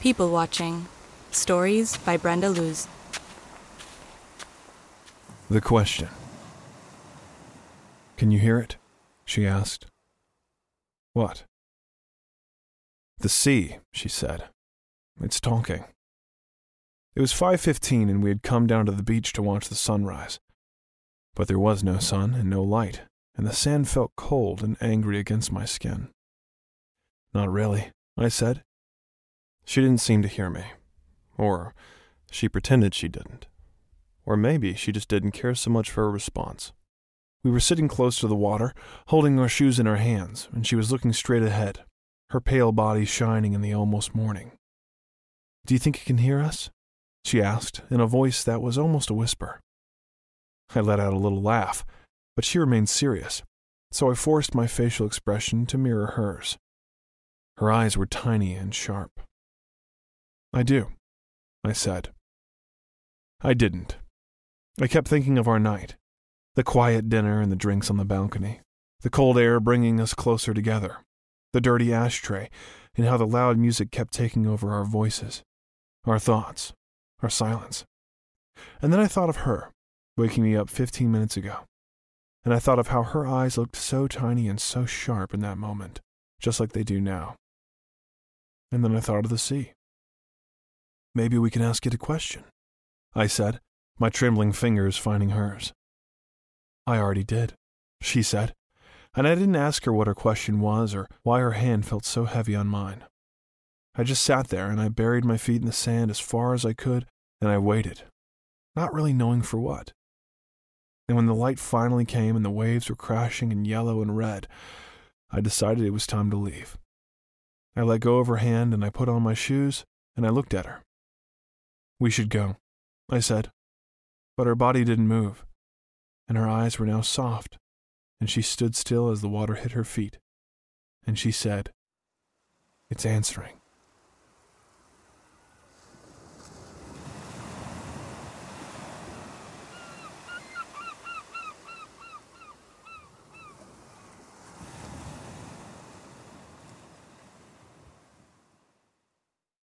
People Watching Stories by Brenda Luz. The question. Can you hear it? she asked. What? The sea, she said. It's talking. It was 5:15 and we had come down to the beach to watch the sunrise. But there was no sun and no light, and the sand felt cold and angry against my skin. Not really, I said. She didn't seem to hear me. Or she pretended she didn't. Or maybe she just didn't care so much for a response. We were sitting close to the water, holding our shoes in our hands, and she was looking straight ahead, her pale body shining in the almost morning. Do you think you can hear us? she asked, in a voice that was almost a whisper. I let out a little laugh, but she remained serious, so I forced my facial expression to mirror hers. Her eyes were tiny and sharp. I do, I said. I didn't. I kept thinking of our night the quiet dinner and the drinks on the balcony, the cold air bringing us closer together, the dirty ashtray, and how the loud music kept taking over our voices, our thoughts, our silence. And then I thought of her, waking me up 15 minutes ago. And I thought of how her eyes looked so tiny and so sharp in that moment, just like they do now. And then I thought of the sea. Maybe we can ask it a question, I said, my trembling fingers finding hers. I already did, she said, and I didn't ask her what her question was or why her hand felt so heavy on mine. I just sat there and I buried my feet in the sand as far as I could and I waited, not really knowing for what. And when the light finally came and the waves were crashing in yellow and red, I decided it was time to leave. I let go of her hand and I put on my shoes and I looked at her. We should go, I said. But her body didn't move and her eyes were now soft, and she stood still as the water hit her feet. And she said, It's answering.